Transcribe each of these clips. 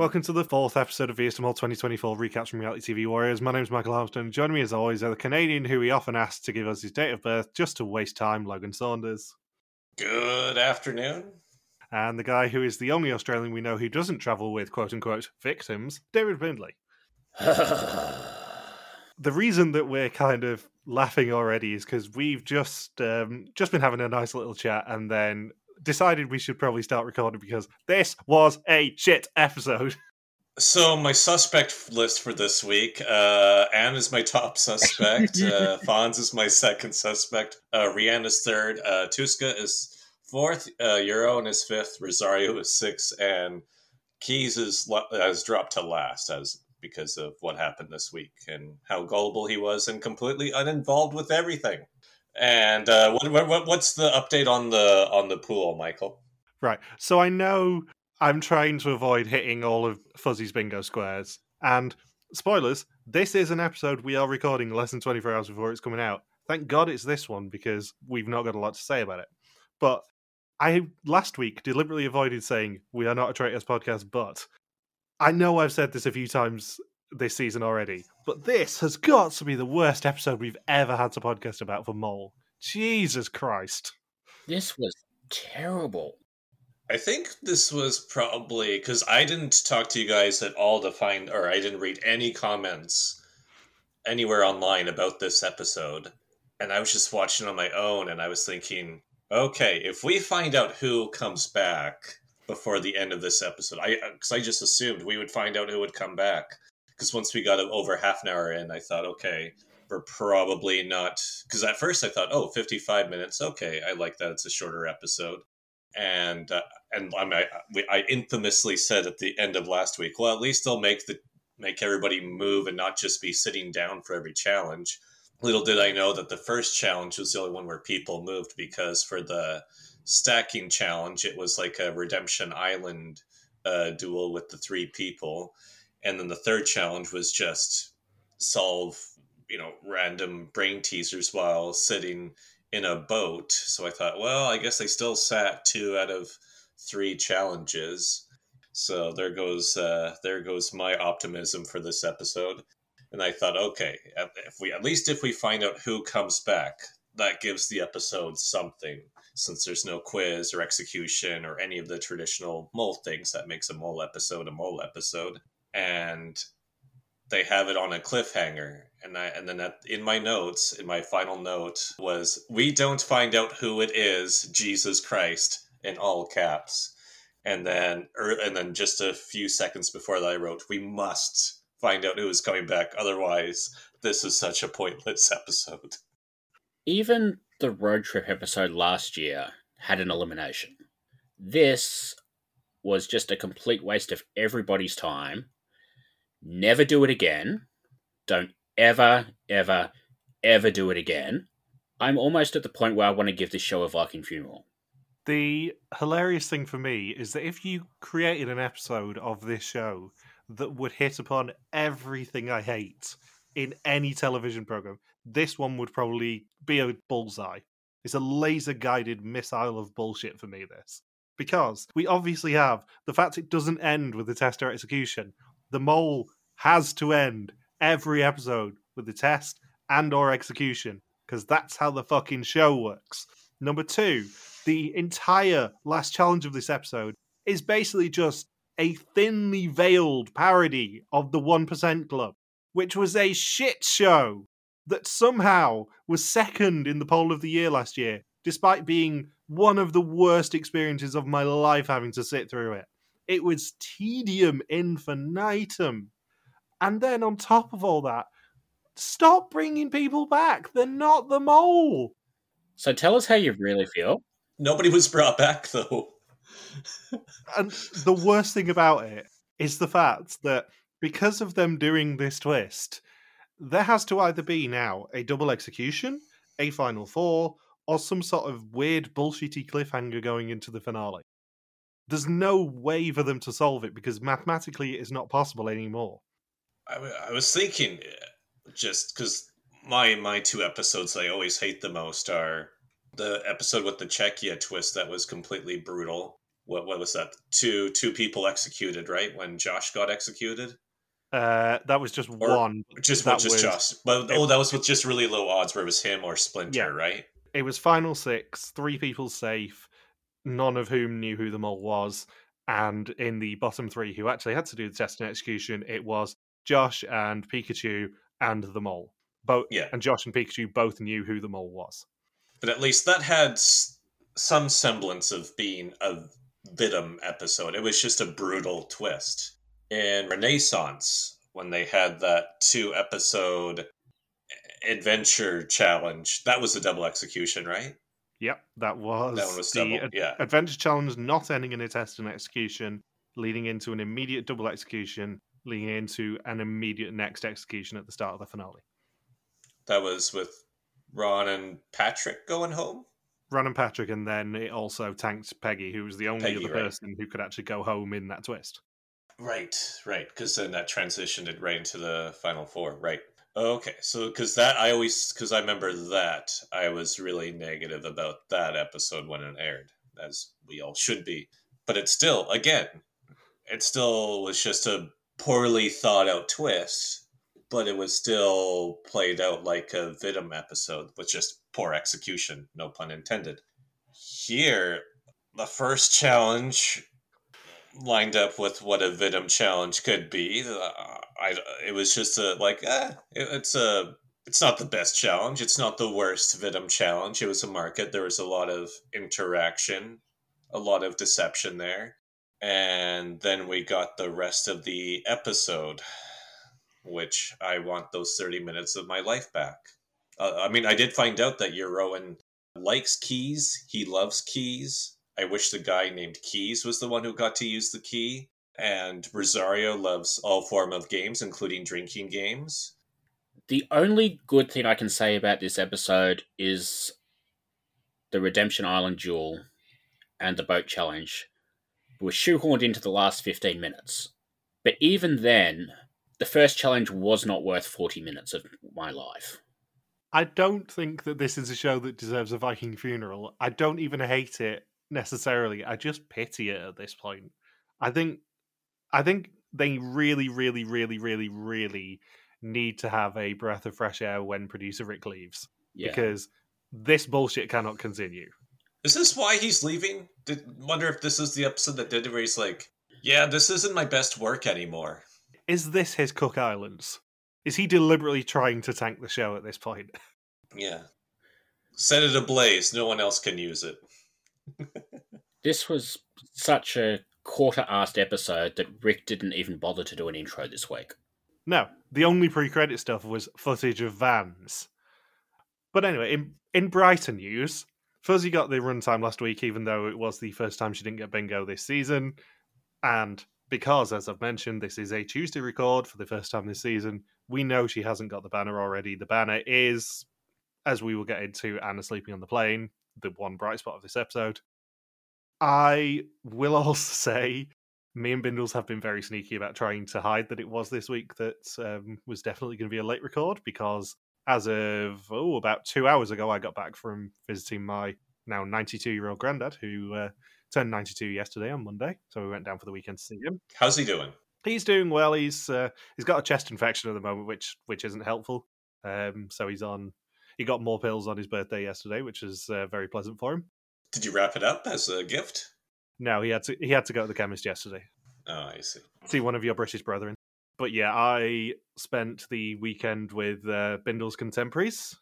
Welcome to the fourth episode of VSML 2024 Recaps from Reality TV Warriors. My name is Michael Armstrong. Joining me as always are the Canadian who we often ask to give us his date of birth just to waste time, Logan Saunders. Good afternoon. And the guy who is the only Australian we know who doesn't travel with quote unquote victims, David Brindley. the reason that we're kind of laughing already is because we've just um, just been having a nice little chat and then decided we should probably start recording because this was a shit episode. So my suspect list for this week: uh, Anne is my top suspect. uh, Fons is my second suspect. Uh, Rian is third. Uh, Tooske is fourth. Uh, Euro is fifth. Rosario is sixth, and Keys is has dropped to last as because of what happened this week and how gullible he was and completely uninvolved with everything. And uh, what, what, what's the update on the on the pool, Michael? Right. So I know I'm trying to avoid hitting all of Fuzzy's bingo squares. And spoilers, this is an episode we are recording less than 24 hours before it's coming out. Thank God it's this one because we've not got a lot to say about it. But I last week deliberately avoided saying we are not a traitors podcast, but I know I've said this a few times this season already, but this has got to be the worst episode we've ever had to podcast about for Mole. Jesus Christ. This was terrible. I think this was probably because I didn't talk to you guys at all to find, or I didn't read any comments anywhere online about this episode. And I was just watching on my own and I was thinking, okay, if we find out who comes back before the end of this episode, I uh, because I just assumed we would find out who would come back because once we got over half an hour in, I thought, okay, we're probably not. Because at first I thought, oh, 55 minutes, okay, I like that. It's a shorter episode. And uh, and I, I, I infamously said at the end of last week, well, at least they'll make the make everybody move and not just be sitting down for every challenge. Little did I know that the first challenge was the only one where people moved because for the stacking challenge, it was like a Redemption Island uh, duel with the three people and then the third challenge was just solve you know random brain teasers while sitting in a boat. So i thought well i guess they still sat two out of three challenges. So there goes uh, there goes my optimism for this episode. And i thought okay if we at least if we find out who comes back that gives the episode something since there's no quiz or execution or any of the traditional mole things that makes a mole episode a mole episode and they have it on a cliffhanger. And I and then at, in my notes in my final note was we don't find out who it is Jesus Christ in all caps. And then er, and then just a few seconds before that I wrote we must find out who is coming back otherwise this is such a pointless episode. Even the road trip episode last year had an elimination. This was just a complete waste of everybody's time never do it again. Don't ever, ever, ever do it again. I'm almost at the point where I want to give this show a Viking funeral. The hilarious thing for me is that if you created an episode of this show that would hit upon everything I hate in any television program, this one would probably be a bullseye. It's a laser guided missile of bullshit for me, this. Because we obviously have the fact it doesn't end with the tester execution the mole has to end every episode with the test and or execution because that's how the fucking show works. Number two, the entire last challenge of this episode is basically just a thinly veiled parody of the 1% Club, which was a shit show that somehow was second in the poll of the year last year, despite being one of the worst experiences of my life having to sit through it. It was tedium infinitum. And then on top of all that, stop bringing people back. They're not the mole. So tell us how you really feel. Nobody was brought back though. and the worst thing about it is the fact that because of them doing this twist, there has to either be now a double execution, a final four, or some sort of weird bullshitty cliffhanger going into the finale there's no way for them to solve it because mathematically it is not possible anymore. I, I was thinking, uh, just because my my two episodes I always hate the most are the episode with the Czechia twist that was completely brutal, what what was that? Two two people executed, right? When Josh got executed, Uh, that was just Or- one. just That just was- Josh. But it- oh, that was with just really low odds, where it was him or Splinter, Yeah. right? It was final six, three people safe, none of whom knew who the mole was. And in the bottom three who actually had to do the test and execution, it was Josh and Pikachu and the mole. Both Yeah. and Josh and Pikachu both knew who the mole was. But at least that had some semblance of being a Vidum episode. It was just a brutal twist. In Renaissance, when they had that two episode eh, adventure challenge, that was a double execution, right? Yep, that was, That was the double. ad- Yeah. adventure challenge not ending in a test and execution, leading into an immediate double execution, leading into an immediate next execution at the start of the finale. That was with Ron and Patrick going home. Ron and Patrick, and then it also tanked Peggy, who was the only Peggy, other right. person who could actually go home in that twist. Right, right. Because then that transitioned it right into the final four. Right. Okay. So, because that, I always, because I remember that, I was really negative about that episode when it aired, as we all should be. But it still, again, it still was just a poorly thought out twist, but it was still played out like a Vidum episode with just poor execution, no pun intended. Here, the first challenge lined up with what a Vidum challenge could be. Uh, I, it was just a like, eh, it, it's a, it's not the best challenge. It's not the worst Vidum challenge. It was a market. There was a lot of interaction, a lot of deception there, and then we got the rest of the episode, which I want those thirty minutes of my life back. Uh, I mean, I did find out that Rowan likes keys. He loves keys. I wish the guy named Keys was the one who got to use the key. And Rosario loves all form of games, including drinking games. The only good thing I can say about this episode is the Redemption Island duel and the boat challenge were shoehorned into the last 15 minutes. But even then, the first challenge was not worth 40 minutes of my life. I don't think that this is a show that deserves a Viking funeral. I don't even hate it necessarily. I just pity it at this point. I think I think they really, really, really, really, really need to have a breath of fresh air when producer Rick leaves. Yeah. Because this bullshit cannot continue. Is this why he's leaving? Did wonder if this is the episode that did it where he's like, "Yeah, this isn't my best work anymore." Is this his Cook Islands? Is he deliberately trying to tank the show at this point? Yeah, set it ablaze. No one else can use it. This was such a quarter-assed episode that Rick didn't even bother to do an intro this week. No, the only pre-credit stuff was footage of vans. But anyway, in in Brighton news, Fuzzy got the runtime last week, even though it was the first time she didn't get bingo this season. And because, as I've mentioned, this is a Tuesday record for the first time this season, we know she hasn't got the banner already. The banner is, as we will get into, Anna sleeping on the plane, the one bright spot of this episode. I will also say me and Bindles have been very sneaky about trying to hide that it was this week that um, was definitely going to be a late record because as of oh about two hours ago, I got back from visiting my now 92 year old granddad who uh, turned 92 yesterday on Monday. So we went down for the weekend to see him. How's he doing? He's doing well. He's uh, he's got a chest infection at the moment, which which isn't helpful. Um, so he's on. He got more pills on his birthday yesterday, which is uh, very pleasant for him. Did you wrap it up as a gift? No, he had to he had to go to the chemist yesterday. Oh, I see. see one of your British brethren. But yeah, I spent the weekend with uh, Bindle's contemporaries,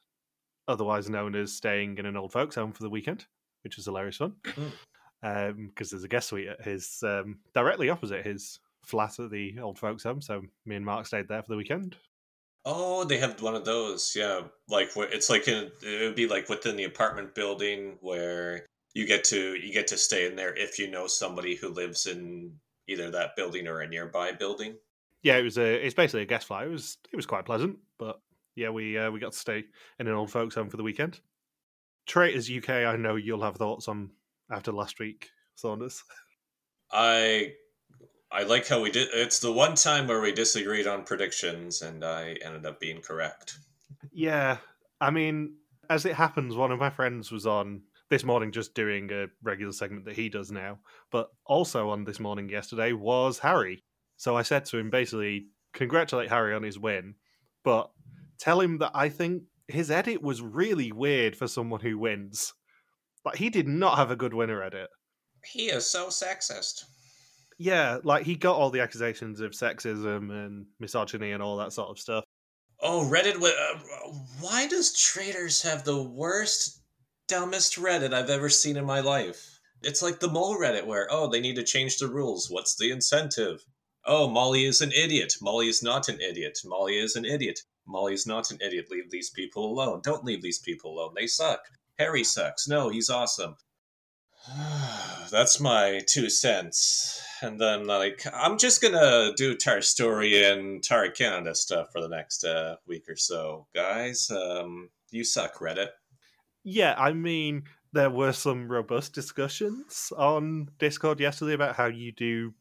otherwise known as staying in an old folks' home for the weekend, which was hilarious fun. Because there's a guest suite at his um, directly opposite his flat at the old folks' home. So me and Mark stayed there for the weekend. Oh, they have one of those. Yeah, like it's like in, it would be like within the apartment building where you get to you get to stay in there if you know somebody who lives in either that building or a nearby building. Yeah, it was a it's basically a guest flat. It was it was quite pleasant, but yeah, we uh, we got to stay in an old folks' home for the weekend. Traitors UK, I know you'll have thoughts on after last week, Saunders. I I like how we did. It's the one time where we disagreed on predictions, and I ended up being correct. Yeah, I mean, as it happens, one of my friends was on this morning just doing a regular segment that he does now. But also on this morning yesterday was Harry. So I said to him basically, congratulate Harry on his win, but tell him that I think his edit was really weird for someone who wins. Like he did not have a good winner edit. He is so sexist. Yeah, like he got all the accusations of sexism and misogyny and all that sort of stuff. Oh, Reddit. Uh, why does traders have the worst, dumbest Reddit I've ever seen in my life? It's like the mole Reddit where, oh, they need to change the rules. What's the incentive? Oh, Molly is an idiot. Molly is not an idiot. Molly is an idiot. Molly is not an idiot. Leave these people alone. Don't leave these people alone. They suck. Harry sucks. No, he's awesome. That's my two cents. And then, like, I'm just gonna do Tar Story and Tar Canada stuff for the next uh, week or so, guys. Um, you suck, Reddit. Yeah, I mean, there were some robust discussions on Discord yesterday about how you do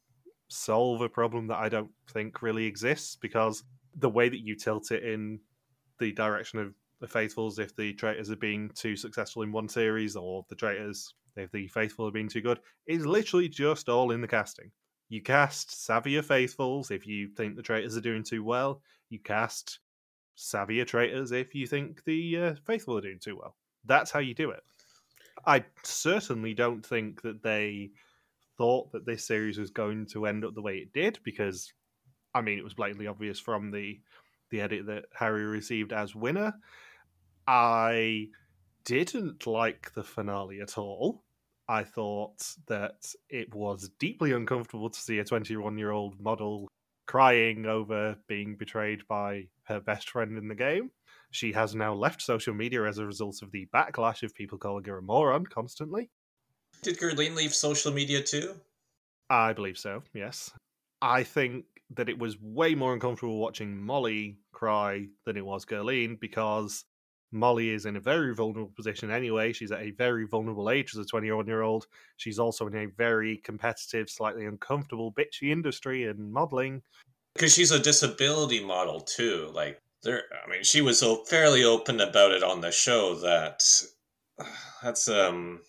solve a problem that I don't think really exists because the way that you tilt it in the direction of the faithfuls if the traitors are being too successful in one series or the traitors if the faithful are being too good is literally just all in the casting. You cast savvier faithfuls if you think the traitors are doing too well. You cast savvier traitors if you think the uh, faithful are doing too well that's how you do it i certainly don't think that they thought that this series was going to end up the way it did because I mean, it was blatantly obvious from the the edit that Harry received as winner. I didn't like the finale at all. I thought that it was deeply uncomfortable to see a 21 year old model crying over being betrayed by her best friend in the game. She has now left social media as a result of the backlash of people calling her a moron constantly. Did Gerline leave social media too? I believe so, yes. I think that it was way more uncomfortable watching Molly cry than it was Gerline because Molly is in a very vulnerable position anyway. She's at a very vulnerable age as a 21 year old. She's also in a very competitive, slightly uncomfortable, bitchy industry in modeling. Because she's a disability model too. Like, there, I mean, she was fairly open about it on the show that that's, um,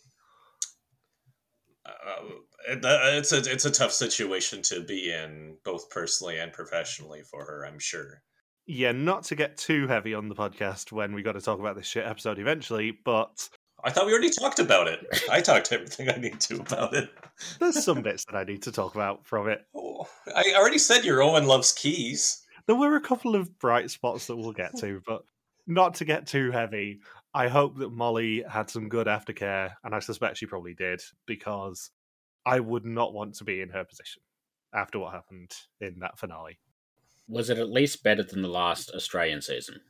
uh, it's a it's a tough situation to be in both personally and professionally for her i'm sure. Yeah not to get too heavy on the podcast when we got to talk about this shit episode eventually but i thought we already talked about it. I talked everything i need to about it. There's some bits that i need to talk about from it. Oh, i already said your owen loves keys there were a couple of bright spots that we'll get to but not to get too heavy I hope that Molly had some good aftercare, and I suspect she probably did because I would not want to be in her position after what happened in that finale. Was it at least better than the last Australian season?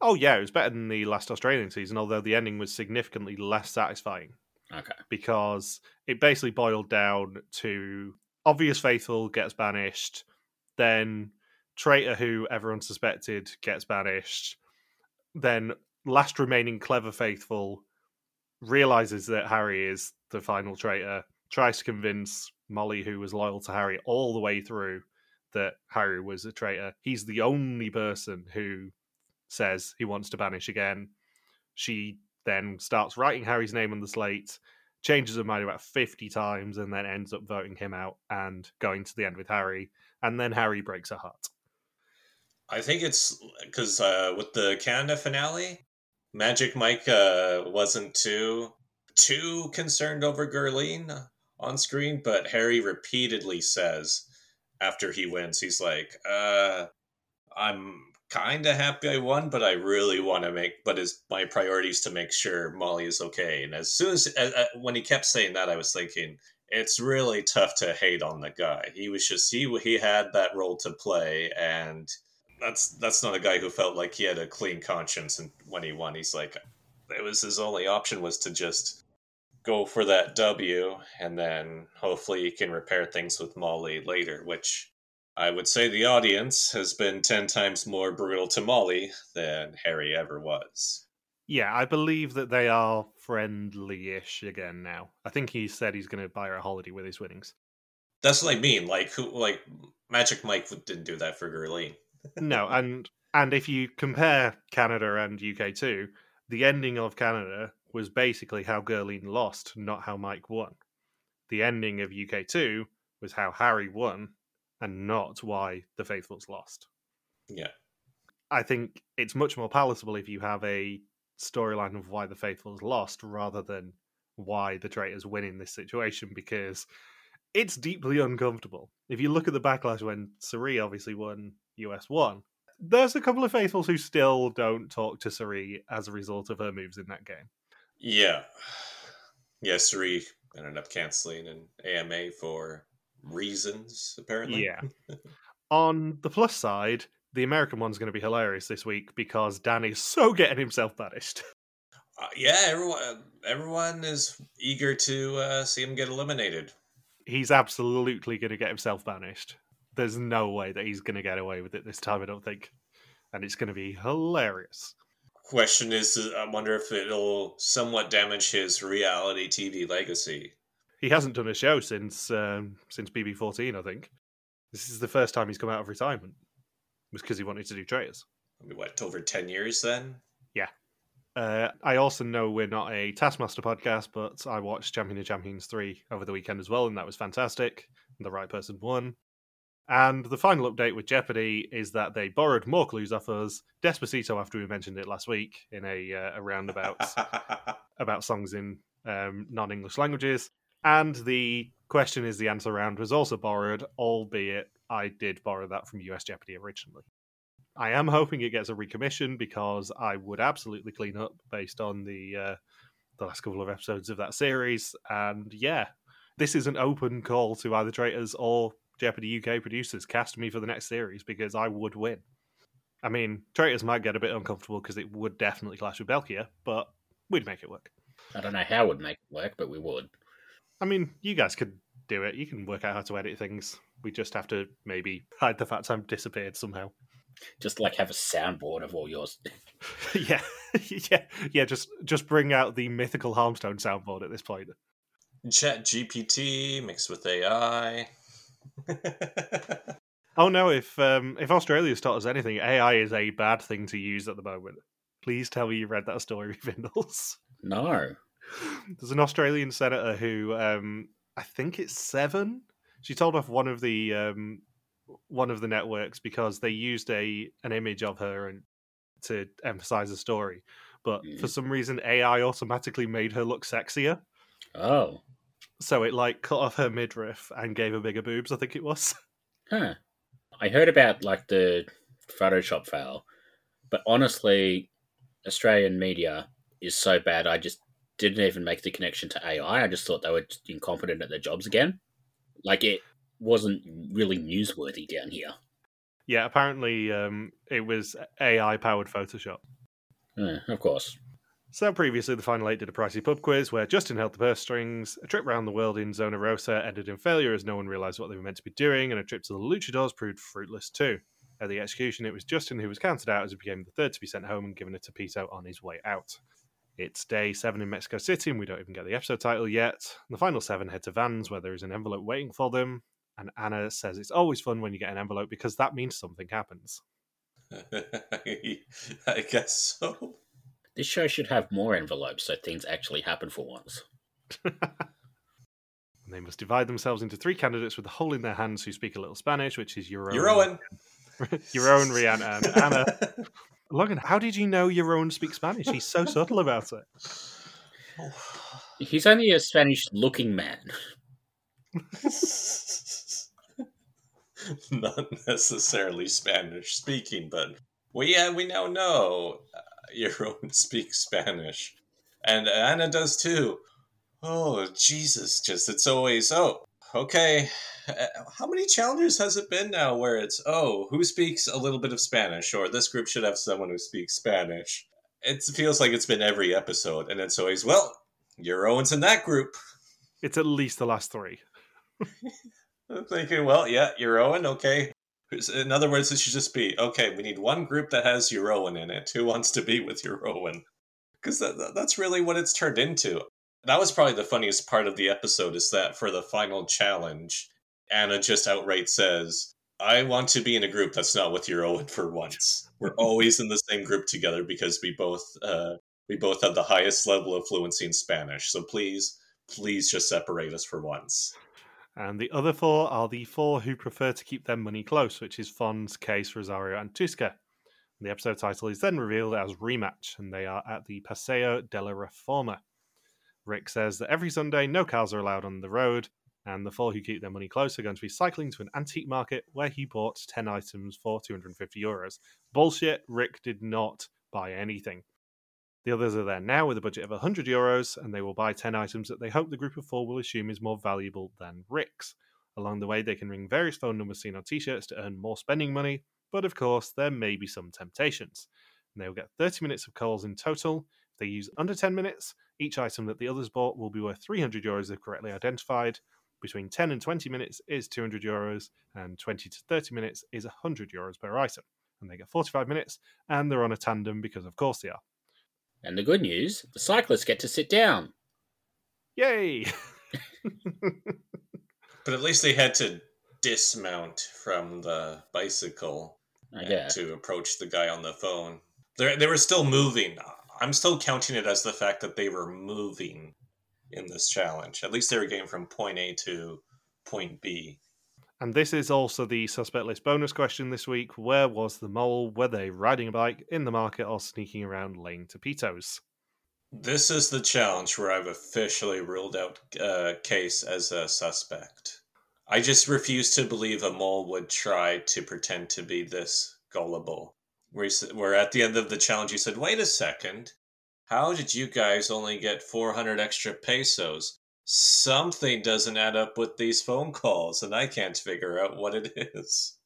Oh yeah, it was better than the last Australian season, although the ending was significantly less satisfying. Okay. Because it basically boiled down to obvious faithful gets banished, then traitor who everyone suspected gets banished, then last remaining clever faithful realizes that Harry is the final traitor tries to convince Molly, who was loyal to Harry all the way through, that Harry was a traitor. He's the only person who says he wants to banish again. She then starts writing Harry's name on the slate, changes her mind about 50 times, and then ends up voting him out and going to the end with Harry. And then Harry breaks her heart. I think it's because uh, with the Canada finale, Magic Mike uh, wasn't too too concerned over Gerline on screen, but Harry repeatedly says after he wins, he's like, uh, I'm kind of happy I won, but I really want to make, but his my priority is to make sure Molly is okay. And as soon as, uh, uh, when he kept saying that, I was thinking, it's really tough to hate on the guy. He was just, he, he had that role to play and that's, that's not a guy who felt like he had a clean conscience. And when he won, he's like, it was his only option was to just go for that W, and then hopefully he can repair things with Molly later, which I would say the audience has been 10 times more brutal to Molly than Harry ever was. Yeah, I believe that they are friendly ish again now. I think he said he's going to buy her a holiday with his winnings. That's what I mean. Like, who, like Magic Mike didn't do that for Gerline. No, and and if you compare Canada and UK too, the ending of Canada was basically how Gerline lost, not how Mike won. The ending of UK2 was how Harry won, and not why the Faithfuls lost. Yeah. I think it's much more palatable if you have a storyline of why the Faithfuls lost rather than why the traitors win in this situation because it's deeply uncomfortable. If you look at the backlash when Cirie obviously won US 1, there's a couple of Faithfuls who still don't talk to Cirie as a result of her moves in that game. Yeah. Yeah, Cirie ended up canceling an AMA for reasons, apparently. Yeah. On the plus side, the American one's going to be hilarious this week because Dan is so getting himself banished. Uh, yeah, everyone everyone is eager to uh, see him get eliminated. He's absolutely going to get himself banished. There's no way that he's going to get away with it this time, I don't think. And it's going to be hilarious. Question is, uh, I wonder if it'll somewhat damage his reality TV legacy. He hasn't done a show since um, since BB14, I think. This is the first time he's come out of retirement. It was because he wanted to do traitors. I mean, what, over 10 years then? Yeah. Uh, I also know we're not a Taskmaster podcast, but I watched Champion of Champions 3 over the weekend as well, and that was fantastic. The right person won. And the final update with Jeopardy is that they borrowed more clues off us. Despacito, after we mentioned it last week in a, uh, a roundabout about songs in um, non English languages. And the question is the answer round was also borrowed, albeit I did borrow that from US Jeopardy originally. I am hoping it gets a recommission because I would absolutely clean up based on the uh, the last couple of episodes of that series. And yeah, this is an open call to either Traitors or Jeopardy UK producers cast me for the next series because I would win. I mean, Traitors might get a bit uncomfortable because it would definitely clash with Belkia, but we'd make it work. I don't know how we'd make it work, but we would. I mean, you guys could do it. You can work out how to edit things. We just have to maybe hide the fact I've disappeared somehow. Just like have a soundboard of all yours. yeah, yeah, yeah. Just just bring out the mythical Harmstone soundboard at this point. Chat GPT mixed with AI. Oh no! If um, if Australia's taught us anything, AI is a bad thing to use at the moment. Please tell me you read that story, Bindles. No. There's an Australian senator who um, I think it's seven. She told off one of the um, one of the networks because they used a an image of her and to emphasize the story. But for Mhm. some reason, AI automatically made her look sexier. Oh. So it like cut off her midriff and gave her bigger boobs. I think it was. Huh. I heard about like the Photoshop fail, but honestly, Australian media is so bad. I just didn't even make the connection to AI. I just thought they were incompetent at their jobs again. Like it wasn't really newsworthy down here. Yeah, apparently um, it was AI powered Photoshop. Of course. So previously, the final eight did a pricey pub quiz where Justin held the purse strings. A trip around the world in Zona Rosa ended in failure as no one realised what they were meant to be doing, and a trip to the Luchadors proved fruitless too. At the execution, it was Justin who was counted out as he became the third to be sent home and given a tapito on his way out. It's day seven in Mexico City, and we don't even get the episode title yet. The final seven head to Vans, where there is an envelope waiting for them. And Anna says it's always fun when you get an envelope because that means something happens. I guess so. This show should have more envelopes so things actually happen for once. And they must divide themselves into three candidates with a hole in their hands who speak a little Spanish, which is your own, You're Owen. your own Rihanna and Anna. Logan, how did you know your own speaks Spanish? He's so subtle about it. He's only a Spanish looking man. Not necessarily Spanish speaking, but we uh, we now know Jeroen speaks Spanish, and Anna does too. Oh Jesus! Just it's always oh okay. How many challengers has it been now where it's oh who speaks a little bit of Spanish or this group should have someone who speaks Spanish. It feels like it's been every episode, and it's always well Jeroen's in that group. It's at least the last three. I'm thinking, well, yeah, Jeroen, okay. In other words, it should just be okay. We need one group that has Jeroen in it. Who wants to be with Jeroen? Because that, that- that's really what it's turned into. That was probably the funniest part of the episode. Is that for the final challenge, Anna just outright says, "I want to be in a group that's not with Jeroen for once. We're always in the same group together because we both uh, we both have the highest level of fluency in Spanish. So please, please just separate us for once. And the other four are the four who prefer to keep their money close, which is Fons, Kees, Rosario, and Tooske. The episode title is then revealed as Rematch, and they are at the Paseo de la Reforma. Rick says that every Sunday no cars are allowed on the road, and the four who keep their money close are going to be cycling to an antique market where he bought 10 items for 250 euros. Bullshit, Rick did not buy anything. The others are there now with a budget of 100 euros, and they will buy 10 items that they hope the group of four will assume is more valuable than Rick's. Along the way, they can ring various phone numbers seen on t shirts to earn more spending money, but of course, there may be some temptations. And they will get 30 minutes of calls in total. If they use under 10 minutes, each item that the others bought will be worth 300 euros if correctly identified. Between 10 and 20 minutes is 200 euros, and 20 to 30 minutes is 100 euros per item. And they get 45 minutes, and they're on a tandem because, of course, they are. And the good news the cyclists get to sit down. Yay! But at least they had to dismount from the bicycle I and guess. to approach the guy on the phone. They they were still moving. I'm still counting it as the fact that they were moving in this challenge. At least they were getting from point A to point B. And this is also the suspect list bonus question this week. Where was the mole? Were they riding a bike in the market or sneaking around laying tapitos? This is the challenge where I've officially ruled out uh, Kees as a suspect. I just refuse to believe a mole would try to pretend to be this gullible. Where, at the end of the challenge, he said, Wait a second. How did you guys only get 400 extra pesos? Something doesn't add up with these phone calls, and I can't figure out what it is.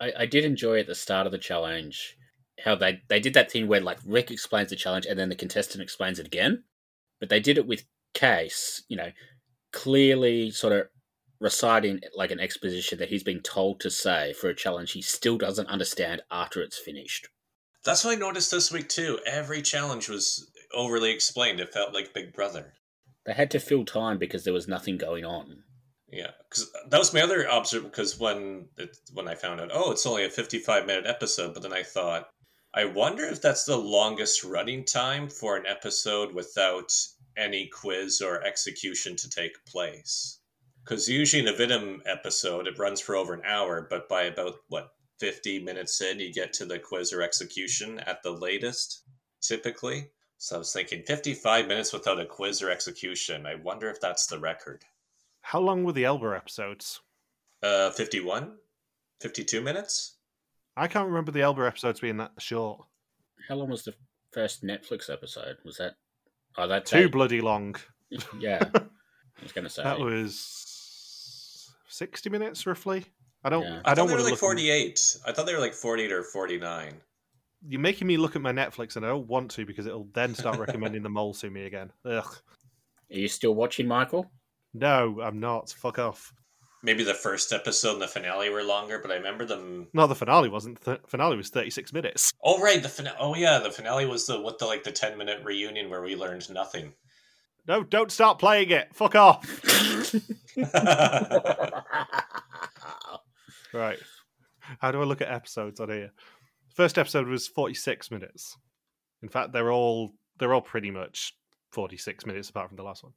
I, I did enjoy at the start of the challenge how they, they did that thing where like Rick explains the challenge and then the contestant explains it again. But they did it with Kees, you know, clearly sort of reciting like an exposition that he's been told to say for a challenge he still doesn't understand after it's finished. That's what I noticed this week, too. Every challenge was overly explained. It felt like Big Brother. They had to fill time because there was nothing going on. Yeah, because that was my other observation. Because when it, when I found out, oh, it's only a fifty-five minute episode, but then I thought, I wonder if that's the longest running time for an episode without any quiz or execution to take place. Because usually in a Vidim episode, it runs for over an hour, but by about what fifty minutes in, you get to the quiz or execution at the latest, typically. So I was thinking, fifty-five minutes without a quiz or execution. I wonder if that's the record. How long were the Elber episodes? Uh, 51? 52 minutes? I can't remember the Elber episodes being that short. How long was the first Netflix episode? Was that? Oh, that Too they- bloody long. yeah. I was going to say That was 60 minutes roughly. I don't Yeah. I, I, don't they want were to like look 48. I thought they were like 48 or 49. You're making me look at my Netflix and I don't want to because it'll then start recommending the mole to me again. Ugh. Are you still watching, Michael? No, I'm not. Fuck off. Maybe the first episode and the finale were longer, but I remember them. No, the finale wasn't. The finale was 36 minutes. Oh right, the finale. Oh yeah, the finale was the what the like the 10 minute reunion where we learned nothing. No, don't start playing it. Fuck off. Right. How do I look at episodes on here? First episode was 46 minutes. In fact, they're all they're all pretty much 46 minutes apart from the last one.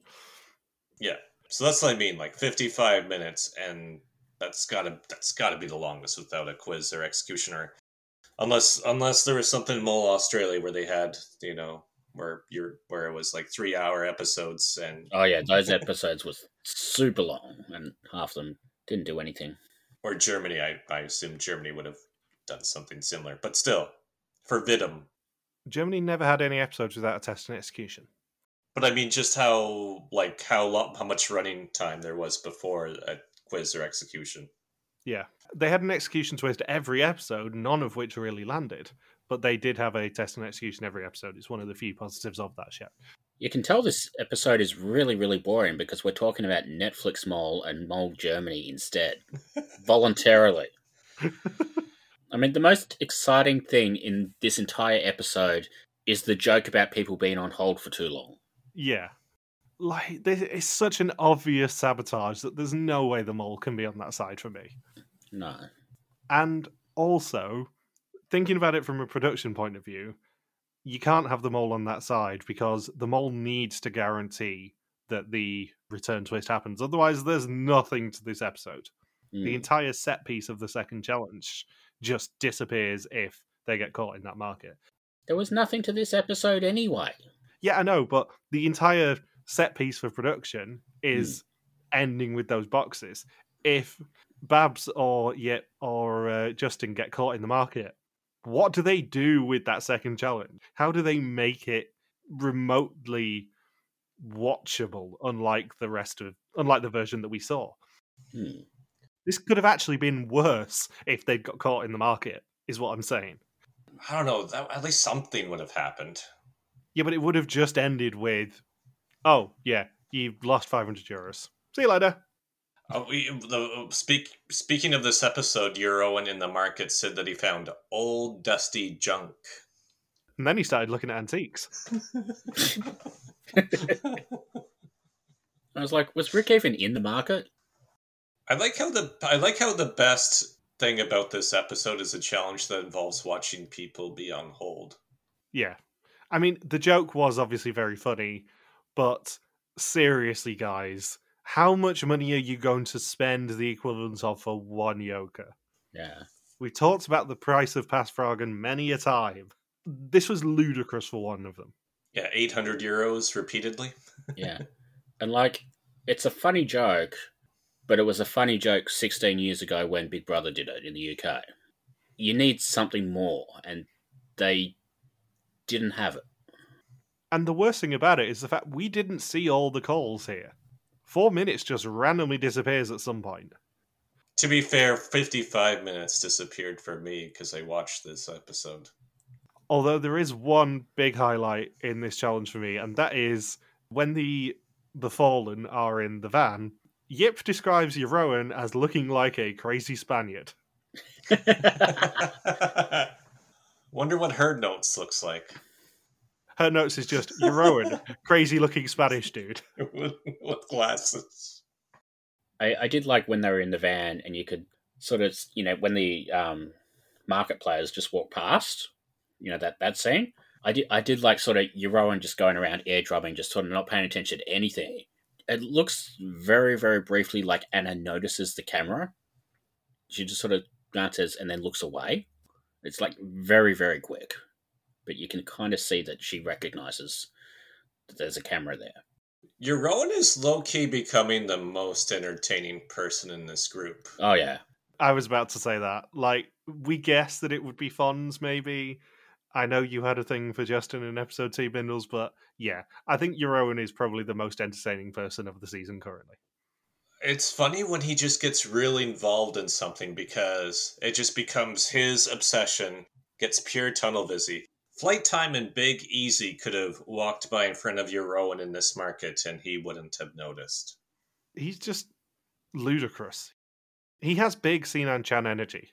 yeah, so that's what I mean. Like 55 minutes, and that's gotta that's gotta be the longest without a quiz or executioner, unless unless there was something in Mole Australia where they had you know where you're where it was like three hour episodes and oh yeah, those episodes was super long, and half of them didn't do anything. or Germany. I, I assume Germany would have done something similar, but still, for Vidim. Germany never had any episodes without a test and execution. But I mean, just how like how long, how much running time there was before a quiz or execution. Yeah. They had an execution twist every episode, none of which really landed. But they did have a test and execution every episode. It's one of the few positives of that show. You can tell this episode is really, really boring because we're talking about Netflix Mole and Mole Germany instead, voluntarily. I mean, the most exciting thing in this entire episode is the joke about people being on hold for too long. Yeah. Like, this it's such an obvious sabotage that there's no way the mole can be on that side for me. No. And also, thinking about it from a production point of view, you can't have the mole on that side because the mole needs to guarantee that the return twist happens. Otherwise, there's nothing to this episode. Mm. The entire set piece of the second challenge just disappears if they get caught in that market. There was nothing to this episode anyway. Yeah, I know, but the entire set piece for production is ending with those boxes. If Babs or Jip or uh, Justin get caught in the market, what do they do with that second challenge? How do they make it remotely watchable, unlike the rest of, unlike the version that we saw? Hmm. This could have actually been worse if they'd got caught in the market, is what I'm saying. I don't know. That, at least something would have happened. Yeah, but it would have just ended with, oh, yeah, you've lost 500 euros. See you later. Uh, we, the, speak, speaking of this episode, Jeroen in the market said that he found old, dusty junk. And then he started looking at antiques. I was like, was Rick even in the market? I like how the I like how the best thing about this episode is a challenge that involves watching people be on hold. Yeah. I mean, the joke was obviously very funny, but seriously, guys, how much money are you going to spend the equivalent of for one yoga? Yeah. We talked about the price of Pasvragen many a time. This was ludicrous for one of them. Yeah, eight hundred euros repeatedly. Yeah. and like, it's a funny joke, but it was a funny joke 16 years ago when Big Brother did it in the UK. You need something more, and they didn't have it. And the worst thing about it is the fact we didn't see all the calls here. Four minutes just randomly disappears at some point. To be fair, fifty-five minutes disappeared for me because I watched this episode. Although there is one big highlight in this challenge for me, and that is when the the fallen are in the van. Jip describes Jeroen as looking like a crazy Spaniard. Wonder what her notes looks like Her notes is just Jeroen, crazy looking Spanish dude. with, with glasses. I, I did like when they were in the van and you could sort of, you know, when the um, market players just walk past, you know, that, that scene. I did, I did like sort of Jeroen just going around air drumming, just sort of not paying attention to anything. It looks very, very briefly like Anna notices the camera. She just sort of glances and then looks away. It's like very, very quick. But you can kind of see that she recognizes that there's a camera there. Your Euron is low key becoming the most entertaining person in this group. Oh, yeah. I was about to say that. Like, we guessed that it would be Fons, maybe. I know you had a thing for Justin in episode two, Bindles, but yeah, I think Jeroen is probably the most entertaining person of the season currently. It's funny when he just gets really involved in something because it just becomes his obsession, gets pure tunnel busy. Flight time and Big Easy could have walked by in front of your Euron in this market and he wouldn't have noticed. He's just ludicrous. He has big Sinan Chan energy.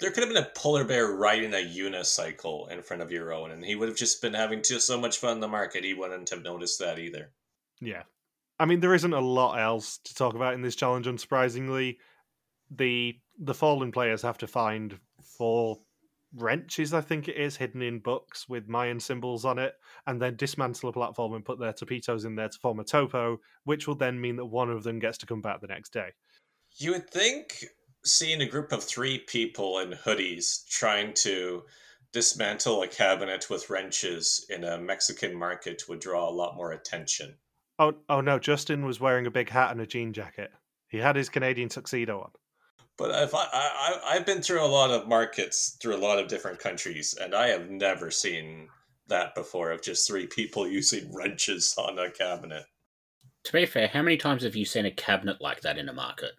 There could have been a polar bear riding a unicycle in front of your own, and he would have just been having just so much fun in the market he wouldn't have noticed that either. Yeah. I mean, there isn't a lot else to talk about in this challenge, unsurprisingly. The the fallen players have to find four wrenches, I think it is, hidden in books with Mayan symbols on it, and then dismantle a platform and put their tapitos in there to form a topo, which will then mean that one of them gets to come back the next day. You would think seeing a group of three people in hoodies trying to dismantle a cabinet with wrenches in a Mexican market would draw a lot more attention. Oh, oh no! Justin was wearing a big hat and a jean jacket. He had his Canadian tuxedo on. But if I, I I've been through a lot of markets through a lot of different countries, and I have never seen that before of just three people using wrenches on a cabinet. To be fair, how many times have you seen a cabinet like that in a market?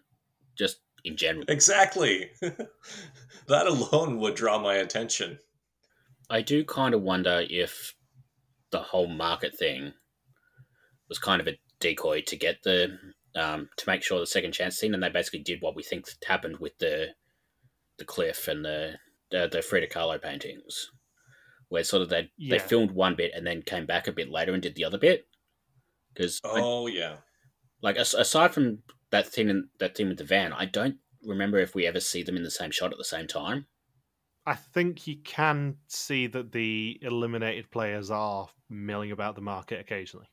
Just in general. Exactly. that alone would draw my attention. I do kind of wonder if the whole market thing was kind of a decoy to get the um, to make sure the second chance scene, and they basically did what we think happened with the the cliff and the the, the Frida Kahlo paintings, where sort of they Yeah. they filmed one bit and then came back a bit later and did the other bit. Because Oh yeah. like aside from that thing in, that thing with the van, I don't remember if we ever see them in the same shot at the same time. I think you can see that the eliminated players are milling about the market occasionally.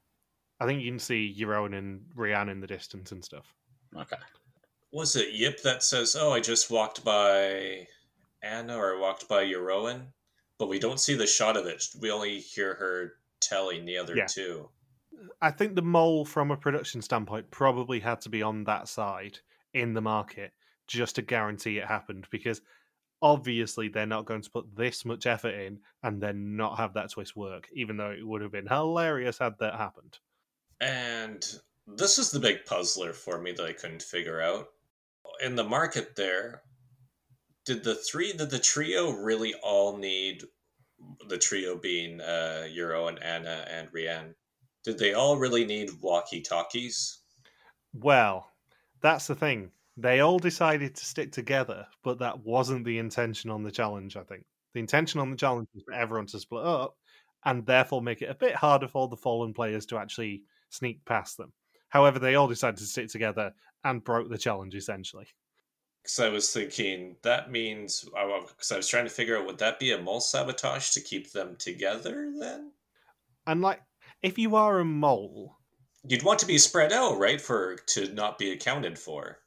I think you can see Jeroen and Rian in the distance and stuff. Okay. Was it Jip that says, "Oh, I just walked by Anna or I walked by Jeroen," but we don't see the shot of it. We only hear her telling the other Yeah. two. I think the mole, from a production standpoint, probably had to be on that side in the market just to guarantee it happened because obviously they're not going to put this much effort in and then not have that twist work, even though it would have been hilarious had that happened. And this is the big puzzler for me that I couldn't figure out. In the market there, did the three did the trio really all need the trio being uh Jeroen and Anna and Rian? Did they all really need walkie talkies? Well, that's the thing. They all decided to stick together, but that wasn't the intention on the challenge, I think. The intention on the challenge was for everyone to split up and therefore make it a bit harder for the fallen players to actually sneak past them. However, they all decided to stick together and broke the challenge essentially. Because I was thinking that means because I was trying to figure out would that be a mole sabotage to keep them together then? And like, if you are a mole, You'd want to be spread out, right, for to not be accounted for.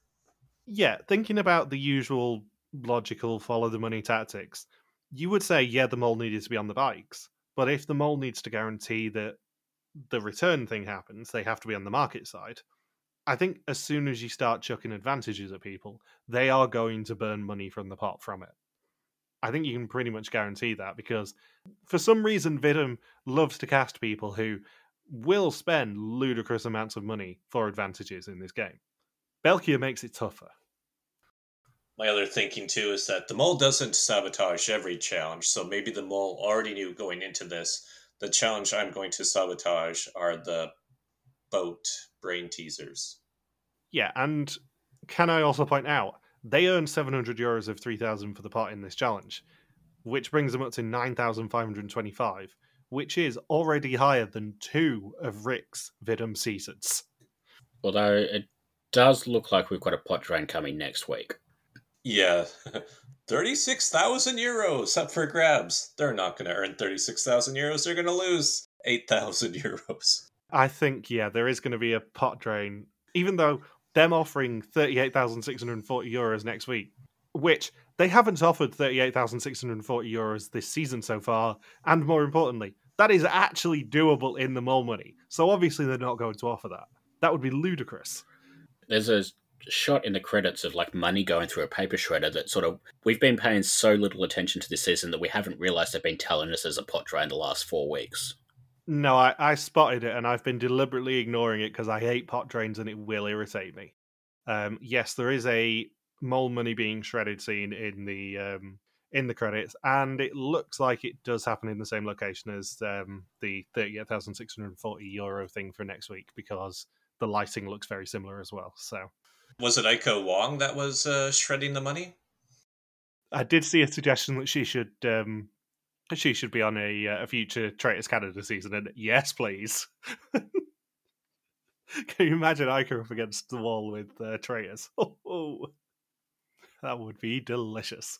yeah, thinking about the usual logical follow the money tactics, you would say, yeah, the mole needed to be on the bikes. But if the mole needs to guarantee that the return thing happens, they have to be on the market side. I think as soon as you start chucking advantages at people, they are going to burn money from the pot from it. I think you can pretty much guarantee that because for some reason Vidum loves to cast people who will spend ludicrous amounts of money for advantages in this game. Belkia makes it tougher. My other thinking too is that the mole doesn't sabotage every challenge, so maybe the mole already knew going into this the challenge I'm going to sabotage are the boat brain teasers. Yeah, and can I also point out they earned 700 euros of 3,000 for the part in this challenge, which brings them up to 9,525, which is already higher than two of Rick's Vidum seasons. Although it does look like we've got a pot drain coming next week. Yeah, 36,000 euros up for grabs. They're not going to earn 36,000 euros, they're going to lose 8,000 euros. I think, yeah, there is going to be a pot drain, even though them offering 38,640 euros next week, which they haven't offered 38,640 euros this season so far, and more importantly, that is actually doable in the mole money. So obviously they're not going to offer that. That would be ludicrous. There's a shot in the credits of like money going through a paper shredder that sort of we've been paying so little attention to this season that we haven't realized they've been telling us as a pot drain the last four weeks. No, I, I spotted it and I've been deliberately ignoring it because I hate pot drains and it will irritate me. Um, yes, there is a mole money being shredded scene in the um, in the credits, and it looks like it does happen in the same location as um, the thirty-eight thousand six hundred forty euro thing for next week because the lighting looks very similar as well. So Was it Aiko Wong that was uh, shredding the money? I did see a suggestion that she should um, she should be on a, uh, a future Traitors Canada season, and yes, please. Can you imagine Iker up against the wall with uh, Traitors? Oh, that would be delicious.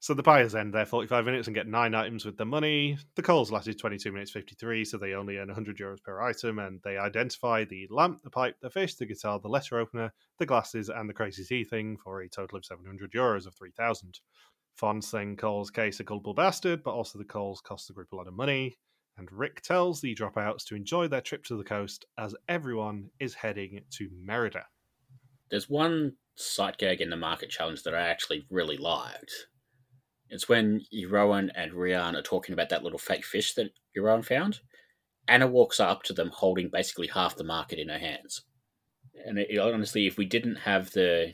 So the buyers end their 45 minutes and get nine items with the money. The calls lasted 22 minutes 53, so they only earn 100 euros per item, and they identify the lamp, the pipe, the fish, the guitar, the letter opener, the glasses, and the crazy tea thing for a total of 700 euros of 3,000. Fons then calls Kees a gullible bastard, but also the calls cost the group a lot of money. And Rick tells the dropouts to enjoy their trip to the coast as everyone is heading to Merida. There's one sight gag in the market challenge that I actually really liked. It's when Jeroen and Rian are talking about that little fake fish that Jeroen found. Anna walks up to them holding basically half the market in her hands. And it, honestly, if we didn't have the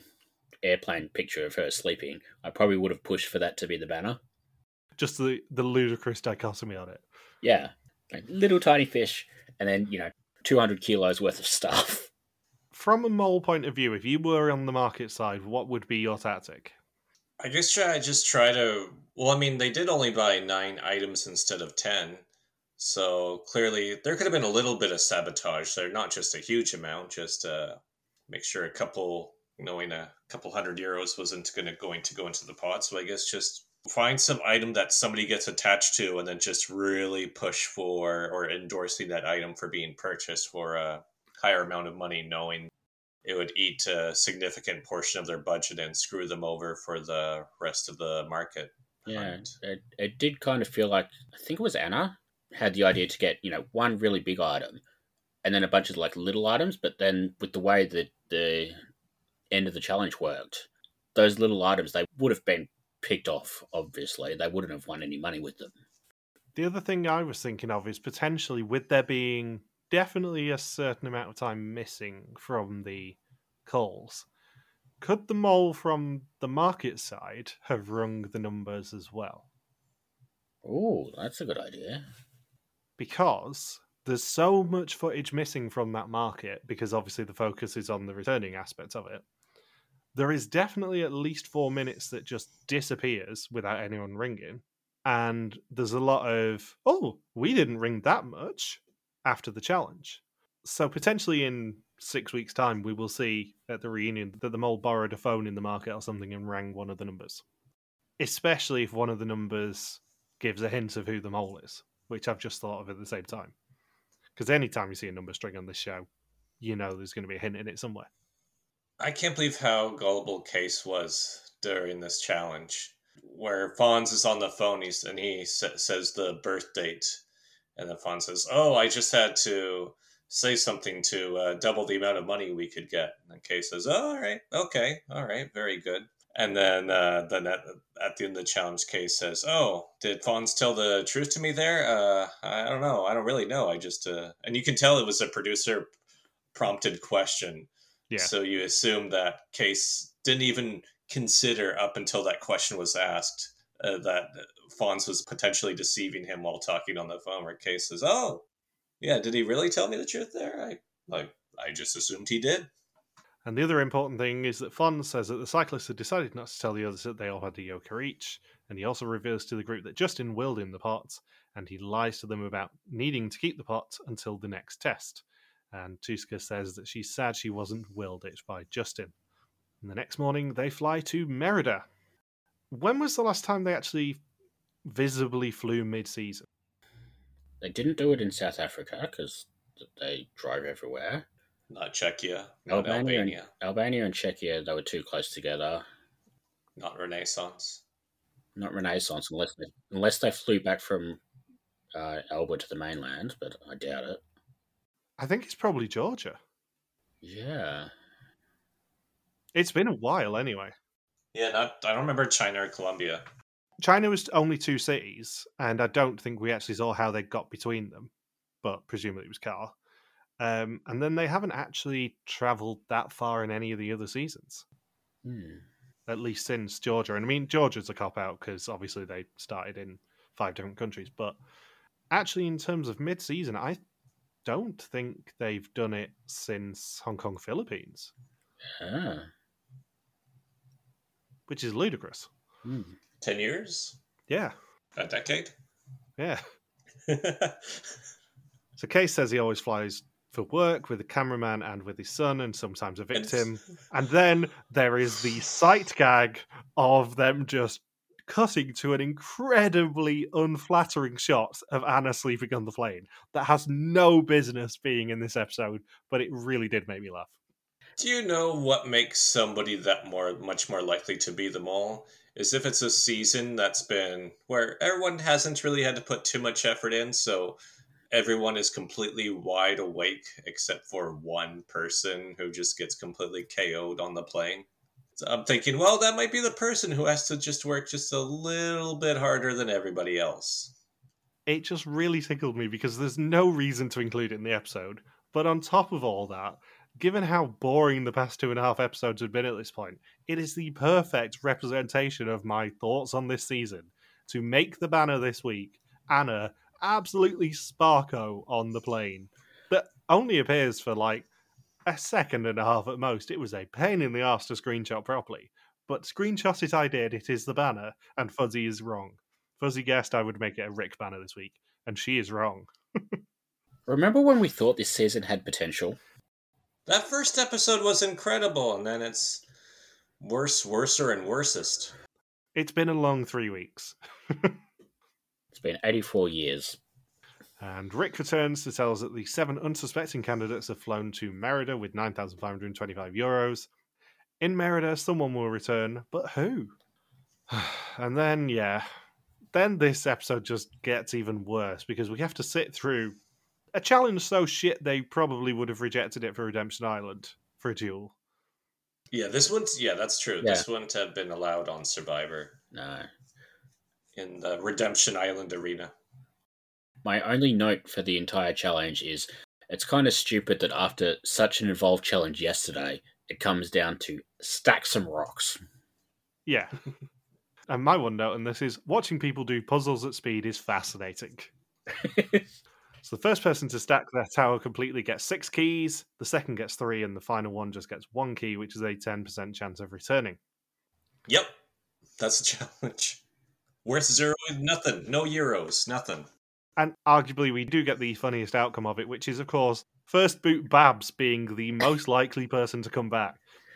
airplane picture of her sleeping, I probably would have pushed for that to be the banner. Just the, the ludicrous dichotomy on it. Yeah. Like little tiny fish, and then, you know, 200 kilos worth of stuff. From a mole point of view, if you were on the market side, what would be your tactic? I guess try just try to. Well, I mean, they did only buy nine items instead of ten, so clearly there could have been a little bit of sabotage there, not just a huge amount, just uh, make sure a couple, knowing a couple hundred euros wasn't going to going to go into the pot. So I guess just Find some item that somebody gets attached to and then just really push for or endorsing that item for being purchased for a higher amount of money, knowing it would eat a significant portion of their budget and screw them over for the rest of the market. Yeah, it, it did kind of feel like I think it was Anna had the idea to get you know one really big item, and then a bunch of like little items. But then with the way that the end of the challenge worked, those little items they would have been picked off. Obviously, they wouldn't have won any money with them. The other thing I was thinking of is potentially with there being definitely a certain amount of time missing from the calls. Could the mole from the market side have rung the numbers as well? Oh, that's a good idea. Because there's so much footage missing from that market, because obviously the focus is on the returning aspect of it. There is definitely at least four minutes that just disappears without anyone ringing. And there's a lot of, oh, we didn't ring that much after the challenge. So potentially in six weeks' time, we will see at the reunion that the mole borrowed a phone in the market or something and rang one of the numbers. Especially if one of the numbers gives a hint of who the mole is, which I've just thought of at the same time. Because anytime you see a number string on this show, you know there's going to be a hint in it somewhere. I can't believe how gullible Kees was during this challenge, where Fons is on the phone he's, and he sa- says the birth date, and then Fons says, "Oh, I just had to say something to uh, double the amount of money we could get." And Kees says, "Oh, all right, okay, all right, very good." And then, uh, then at, at the end of the challenge, Kees says, "Oh, did Fons tell the truth to me there? Uh, I don't know. I don't really know. I just..." Uh... And you can tell it was a producer prompted question. Yeah. So you assume that Kees didn't even consider up until that question was asked uh, that Fons was potentially deceiving him while talking on the phone. Where Kees says, "Oh, yeah, did he really tell me the truth there? I like I just assumed he did." And the other important thing is that Fons says that the cyclists had decided not to tell the others that they all had a yoker each, and he also reveals to the group that Justin willed in the pot, and he lies to them about needing to keep the pot until the next test. And Tooske says that she's sad she wasn't willed it by Justin. And the next morning, they fly to Merida. When was the last time they actually visibly flew mid season? They didn't do it in South Africa because they drive everywhere. Not Czechia, not Albania, Albania, and, Albania and Czechia, they were too close together. not Renaissance. Not Renaissance, unless they, unless they flew back from uh, Elba to the mainland, but I doubt it. I think it's probably Georgia. Yeah. It's been a while anyway. Yeah, not. I don't remember China or Colombia. China was only two cities, and I don't think we actually saw how they got between them, but presumably it was car. Um, and then they haven't actually travelled that far in any of the other seasons, Hmm. at least since Georgia. And I mean, Georgia's a cop out because obviously they started in five different countries, but actually, in terms of mid season, I don't think they've done it since Hong Kong, Philippines, Ah. which is ludicrous. Hmm. Ten years, Yeah, a decade. yeah. So Kees says he always flies for work with a cameraman and with his son and sometimes a victim. And then there is the sight gag of them just cutting to an incredibly unflattering shot of Anna sleeping on the plane that has no business being in this episode, but it really did make me laugh. Do you know what makes somebody that more much more likely to be the mole? Is if it's a season that's been where everyone hasn't really had to put too much effort in, so everyone is completely wide awake except for one person who just gets completely KO'd on the plane. So I'm thinking, well, that might be the person who has to just work just a little bit harder than everybody else. It just really tickled me because there's no reason to include it in the episode. But on top of all that, given how boring the past two and a half episodes have been at this point, it is the perfect representation of my thoughts on this season to make the banner this week Anna absolutely sparko on the plane that only appears for like a second and a half at most. It was a pain in the ass to screenshot properly, but screenshot it I did. It is the banner, and Fuzzy is wrong. Fuzzy guessed I would make it a Rick banner this week, and she is wrong. Remember when we thought this season had potential? That first episode was incredible, and then it's worse, worser, and worsest. It's been a long three weeks. It's been 84 years. And Rick returns to tell us that the seven unsuspecting candidates have flown to Merida with 9,525 euros. In Merida, someone will return, but who? and then, yeah, then this episode just gets even worse because we have to sit through a challenge so shit they probably would have rejected it for Redemption Island for a duel. Yeah, this wouldn't. Yeah, that's true. Yeah. This wouldn't have been allowed on Survivor No. in the Redemption Island arena. My only note for the entire challenge is it's kind of stupid that after such an involved challenge yesterday, it comes down to stack some rocks. Yeah. and my one note on this is watching people do puzzles at speed is fascinating. So the first person to stack their tower completely gets six keys, the second gets three, and the final one just gets one key, which is a 10% chance of returning. Yep, that's the challenge. Worth zero, nothing. No euros, nothing. And arguably, we do get the funniest outcome of it, which is, of course, first boot Babs being the most likely person to come back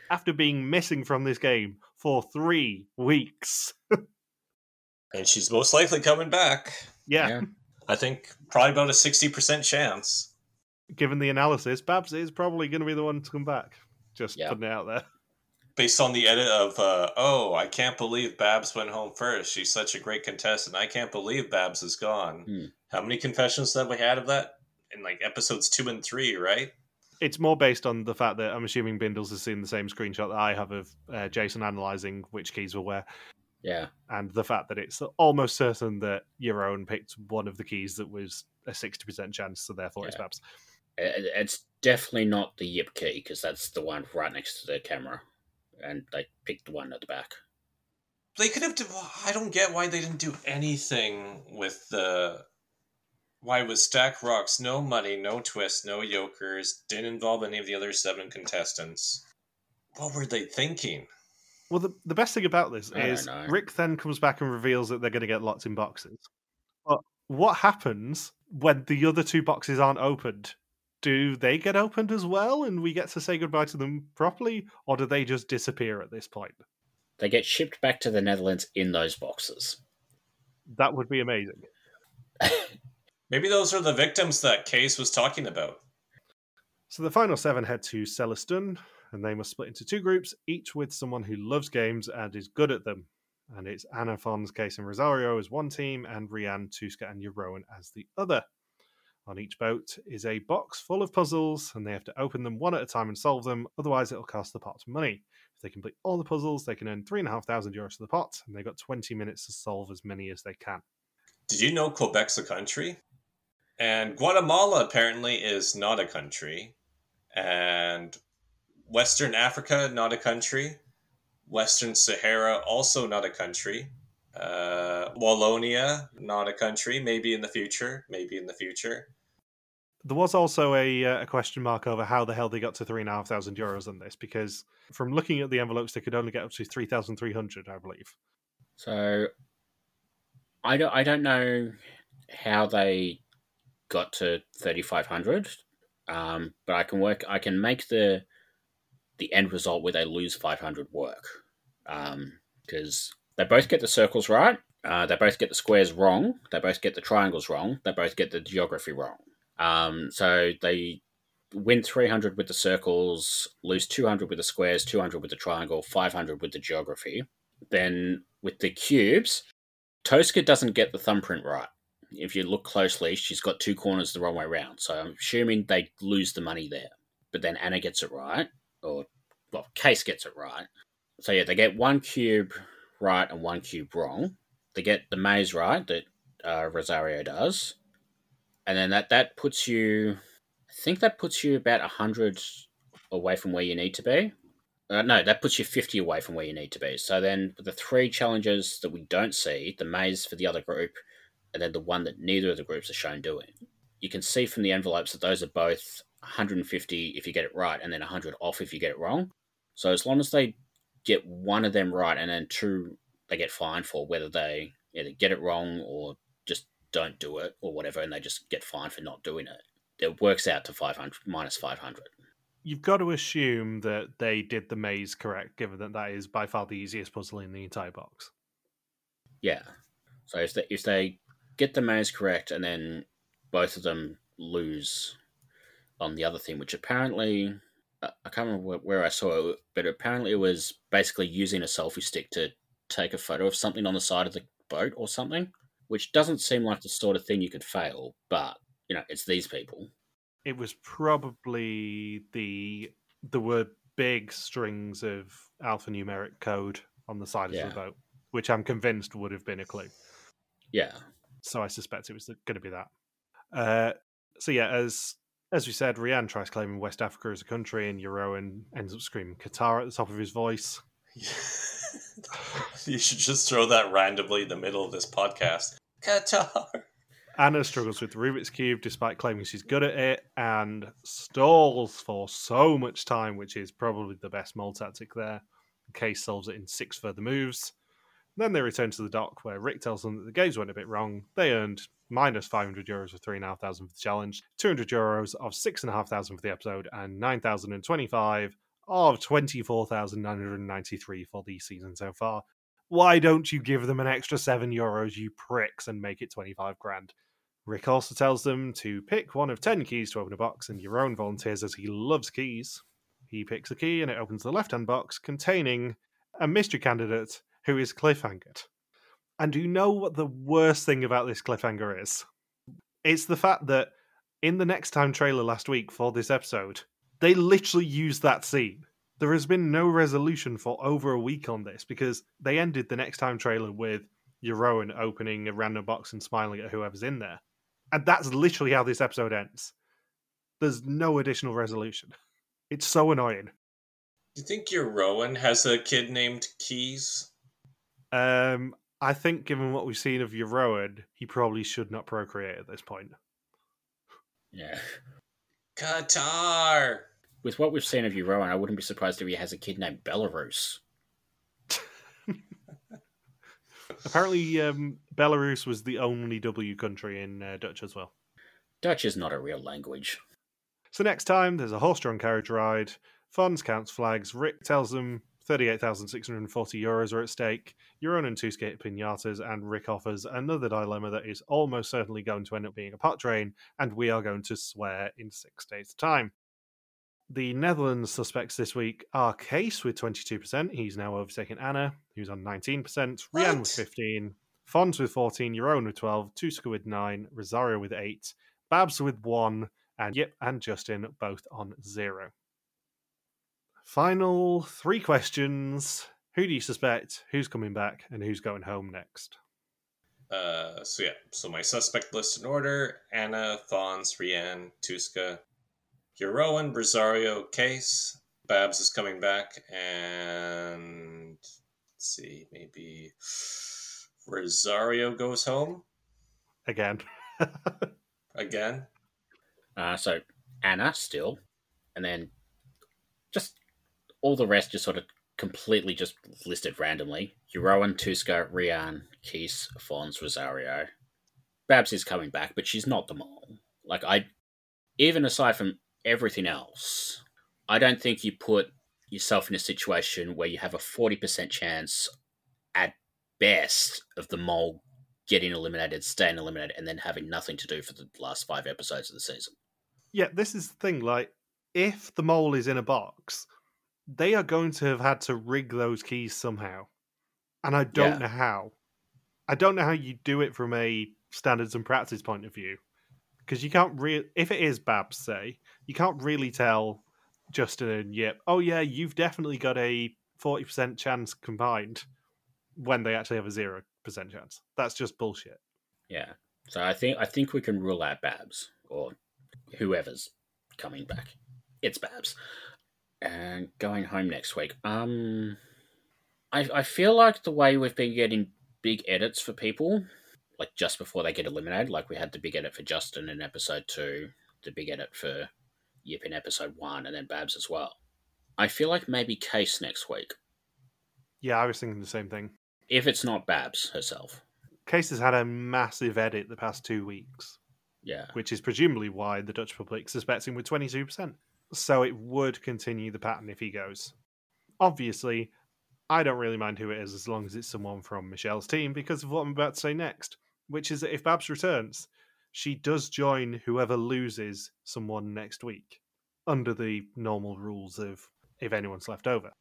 after being missing from this game for three weeks. And she's most likely coming back. Yeah, Yeah. I think probably about a 60% chance. given the analysis, Babs is probably going to be the one to come back. Just Yeah. putting it out there. Based on the edit of, uh, oh, I can't believe Babs went home first. She's such a great contestant. I can't believe Babs is gone. Hmm. How many confessions have we had of that? In like episodes two and three, right? It's more based on the fact that I'm assuming Bindles has seen the same screenshot that I have of uh, Jason analysing which keys were where. Yeah. and the fact that it's almost certain that Jeroen picked one of the keys that was a 60% chance, so therefore it's Yeah. Babs. It- It's definitely not the Jip key because that's the one right next to the camera. And they picked the one at the back. They could have. I don't get why they didn't do anything with the. Why was stack rocks, no money, no twist, no yokers, didn't involve any of the other seven contestants. What were they thinking? Well, the, the best thing about this I don't is know. Rick then comes back and reveals that they're going to get locked in boxes. But what happens when the other two boxes aren't opened? Do they get opened as well and we get to say goodbye to them properly? Or do they just disappear at this point? They get shipped back to the Netherlands in those boxes. That would be amazing. Maybe those are the victims that Kees was talking about. So the final seven head to Celestún, and they must split into two groups, each with someone who loves games and is good at them. And it's Anna, Fons, Kees, and Rosario as one team, and Rian, Tooske, and Jeroen as the other. On each boat is a box full of puzzles, and they have to open them one at a time and solve them, otherwise, it'll cost the pot money. If they complete all the puzzles, they can earn 3,500 euros to the pot, and they've got 20 minutes to solve as many as they can. Did you know Quebec's a country? And Guatemala apparently is not a country. And Western Africa, not a country. Western Sahara, also not a country. Uh, Wallonia, not a country. Maybe in the future. Maybe in the future. There was also a, uh, a question mark over how the hell they got to three and a half thousand euros on this because from looking at the envelopes, they could only get up to three thousand three hundred, I believe. So I don't I don't know how they got to thirty five hundred. Um, but I can work I can make the the end result where they lose five hundred work. Um, because they both get the circles right, uh, they both get the squares wrong, they both get the triangles wrong, they both get the geography wrong. Um, so they win 300 with the circles, lose 200 with the squares, 200 with the triangle, 500 with the geography. Then with the cubes, Tooske doesn't get the thumbprint right. If you look closely, she's got two corners the wrong way around. So I'm assuming they lose the money there. But then Anna gets it right, or well, Kees gets it right. So yeah, they get one cube right and one cube wrong. They get the maze right that uh, Rosario does, and then that that puts you. I think that puts you about hundred away from where you need to be. Uh, no, that puts you 50 away from where you need to be. So then the three challenges that we don't see, the maze for the other group, and then the one that neither of the groups are shown doing, you can see from the envelopes that those are both 150 if you get it right, and then 100 off if you get it wrong. So as long as they get one of them right, and then two they get fined for whether they either get it wrong or just don't do it or whatever, and they just get fined for not doing it. It works out to 500 minus 500. You've got to assume that they did the maze correct, given that that is by far the easiest puzzle in the entire box. Yeah. So if they if they get the maze correct and then both of them lose on the other thing, which apparently I I can't remember where- where I saw it, but apparently it was basically using a selfie stick to take a photo of something on the side of the boat or something, which doesn't seem like the sort of thing you could fail. But you know, it's these people. It was probably the there were big strings of alphanumeric code on the side Yeah. of the boat, which I'm convinced would have been a clue. Yeah. So I suspect it was going to be that. Uh, so yeah, as as we said, Rian tries claiming West Africa as a country, and Jeroen ends up screaming Qatar at the top of his voice. you should just throw that randomly in the middle of this podcast. Qatar. Anna struggles with the Rubik's Cube despite claiming she's good at it and stalls for so much time, which is probably the best mole tactic there. Kees solves it in six further moves. Then they return to the dock where Rick tells them that the games went a bit wrong. They earned minus 500 euros for 3,500 for the challenge, 200 euros of 6,500 for the episode, and 9,025 of 24,993 for the season so far. Why don't you give them an extra 7 euros, you pricks, and make it 25 grand? Rick also tells them to pick one of 10 keys to open a box, and Jeroen volunteers as he loves keys. He picks a key and it opens the left hand box containing a mystery candidate who is cliffhangered. And do you know what the worst thing about this cliffhanger is? It's the fact that in the next time trailer last week for this episode, they literally used that scene. There has been no resolution for over a week on this because they ended the next time trailer with Jeroen opening a random box and smiling at whoever's in there. And that's literally how this episode ends. There's no additional resolution. It's so annoying. Do you think Jeroen has a kid named Keys? Um, I think, given what we've seen of Jeroen, he probably should not procreate at this point. Yeah. Qatar. With what we've seen of Jeroen, I wouldn't be surprised if he has a kid named Belarus. Apparently, um, Belarus was the only W country in uh, Dutch as well. Dutch is not a real language. So next time, there's a horse-drawn carriage ride. Fons counts flags. Rick tells them 38,640 euros are at stake. Jeroen and hit pinatas, and Rick offers another dilemma that is almost certainly going to end up being a pot drain, and we are going to swear in six days' time. The Netherlands suspects this week are Kees with 22%. He's now overtaken Anna, who's on 19%. Rian with 15. Fons with 14. Jeroen with 12. Tooske with 9. Rosario with 8. Babs with 1. And Jip and Justin both on 0. Final three questions. Who do you suspect? Who's coming back? And who's going home next? Uh, so yeah, so my suspect list in order: Anna, Fons, Rian, Tooske, Jeroen, Rosario, Kees. Babs is coming back, and let's see, maybe Rosario goes home Again. again. Uh, so Anna still, and then just all the rest just sort of completely just listed randomly. Jeroen, Tooske, Rian, Kees, Fons, Rosario. Babs is coming back, but she's not the mole. Like I, even aside from everything else, I don't think you put yourself in a situation where you have a forty percent chance, at best, of the mole getting eliminated, staying eliminated, and then having nothing to do for the last five episodes of the season. yeah, this is the thing. Like, if the mole is in a box, they are going to have had to rig those keys somehow. And I don't Yeah. know how. I don't know how you do it from a standards and practice point of view. Because you can't really, if it is Babs, say, you can't really tell Justin and Jip, oh yeah, you've definitely got a 40% chance combined when they actually have a 0% chance. That's just bullshit. Yeah. So I think I think we can rule out Babs or whoever's coming back. It's Babs. And going home next week. Um I I feel like the way we've been getting big edits for people, like just before they get eliminated, like we had the big edit for Justin in episode two, the big edit for Jip in episode one, and then Babs as well. I feel like maybe Kees next week. Yeah, I was thinking the same thing. If it's not Babs herself. Kees has had a massive edit the past two weeks. Yeah. which is presumably why the Dutch public suspects him with 22%. So it would continue the pattern if he goes. Obviously, I don't really mind who it is as long as it's someone from Michelle's team because of what I'm about to say next, which is that if Babs returns, she does join whoever loses someone next week under the normal rules of if anyone's left over.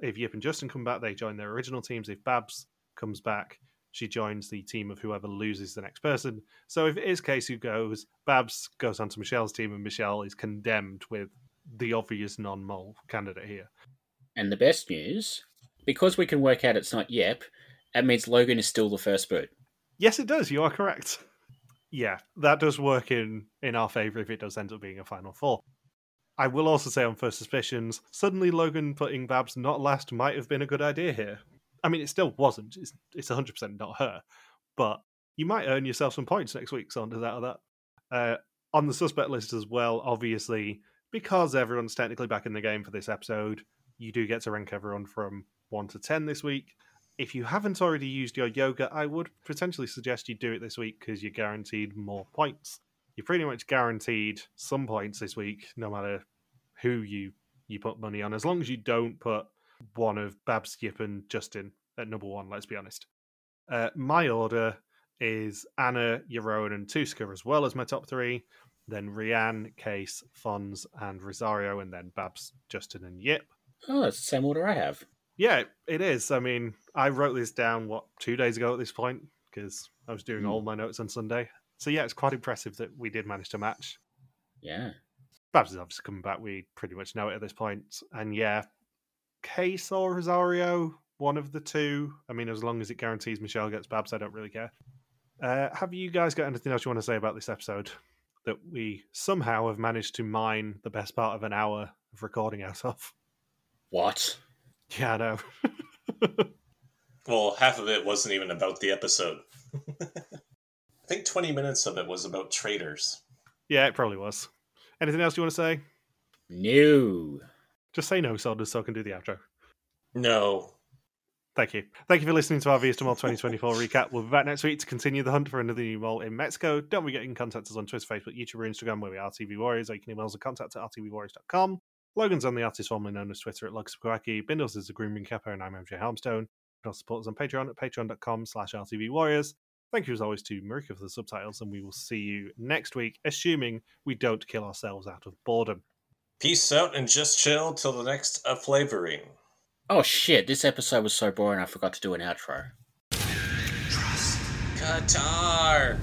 If Jip and Justin come back, they join their original teams. If Babs comes back, she joins the team of whoever loses the next person. So if it is Kees who goes, Babs goes onto Michelle's team, and Michelle is condemned with the obvious non mole candidate here. And the best news, because we can work out it's not Jip, that means Logan is still the first boot. Yes, it does. You are correct. Yeah, that does work in in our favor if it does end up being a final four. I will also say on first suspicions, suddenly Logan putting Babs not last might have been a good idea here. I mean, it still wasn't. It's it's 100% not her, but you might earn yourself some points next week. So under that or that. Uh, on the suspect list as well, obviously, because everyone's technically back in the game for this episode, you do get to rank everyone from one to ten this week. If you haven't already used your yoga, I would potentially suggest you do it this week because you're guaranteed more points. You're pretty much guaranteed some points this week, no matter who you you put money on, as long as you don't put one of Babs, Jip, and Justin at number one. Let's be honest. Uh, my order is Anna, Jeroen, and Tooske as well as my top three. Then Rian, Kees, Fons, and Rosario, and then Babs, Justin, and Yip. Oh, it's the same order I have. Yeah, it is. I mean, I wrote this down what two days ago at this point because I was doing Hmm. all my notes on Sunday. So yeah, it's quite impressive that we did manage to match. Yeah. Babs is obviously coming back. We pretty much know it at this point. And yeah, Kees or Rosario, one of the two. I mean, as long as it guarantees Michelle gets Babs, I don't really care. Uh, have you guys got anything else you want to say about this episode that we somehow have managed to mine the best part of an hour of recording out of? What? Yeah, I know. Well, half of it wasn't even about the episode. I think 20 minutes of it was about Traitors. yeah, it probably was. Anything else you want to say? No. Just say no, Solders, so I can do the outro. No. Thank you. Thank you for listening to our Wie is de Mol 2024 recap. We'll be back next week to continue the hunt for another new mall in Mexico. Don't forget you can contact us on Twitter, Facebook, YouTube, or Instagram, where we are TV Warriors, or you can email us at contact at rtvwarriors.com. Logan's on the artist formerly known as Twitter at Logsquacky. Bindles is a Grooming Kappa, and I'm MJ Helmstone. You can also support us on Patreon at patreon.com slash rtvwarriors. Thank you as always to Marika for the subtitles, and we will see you next week, assuming we don't kill ourselves out of boredom. Peace out and just chill till the next uh, flavoring. Oh shit, this episode was so boring I forgot to do an outro. Qatar!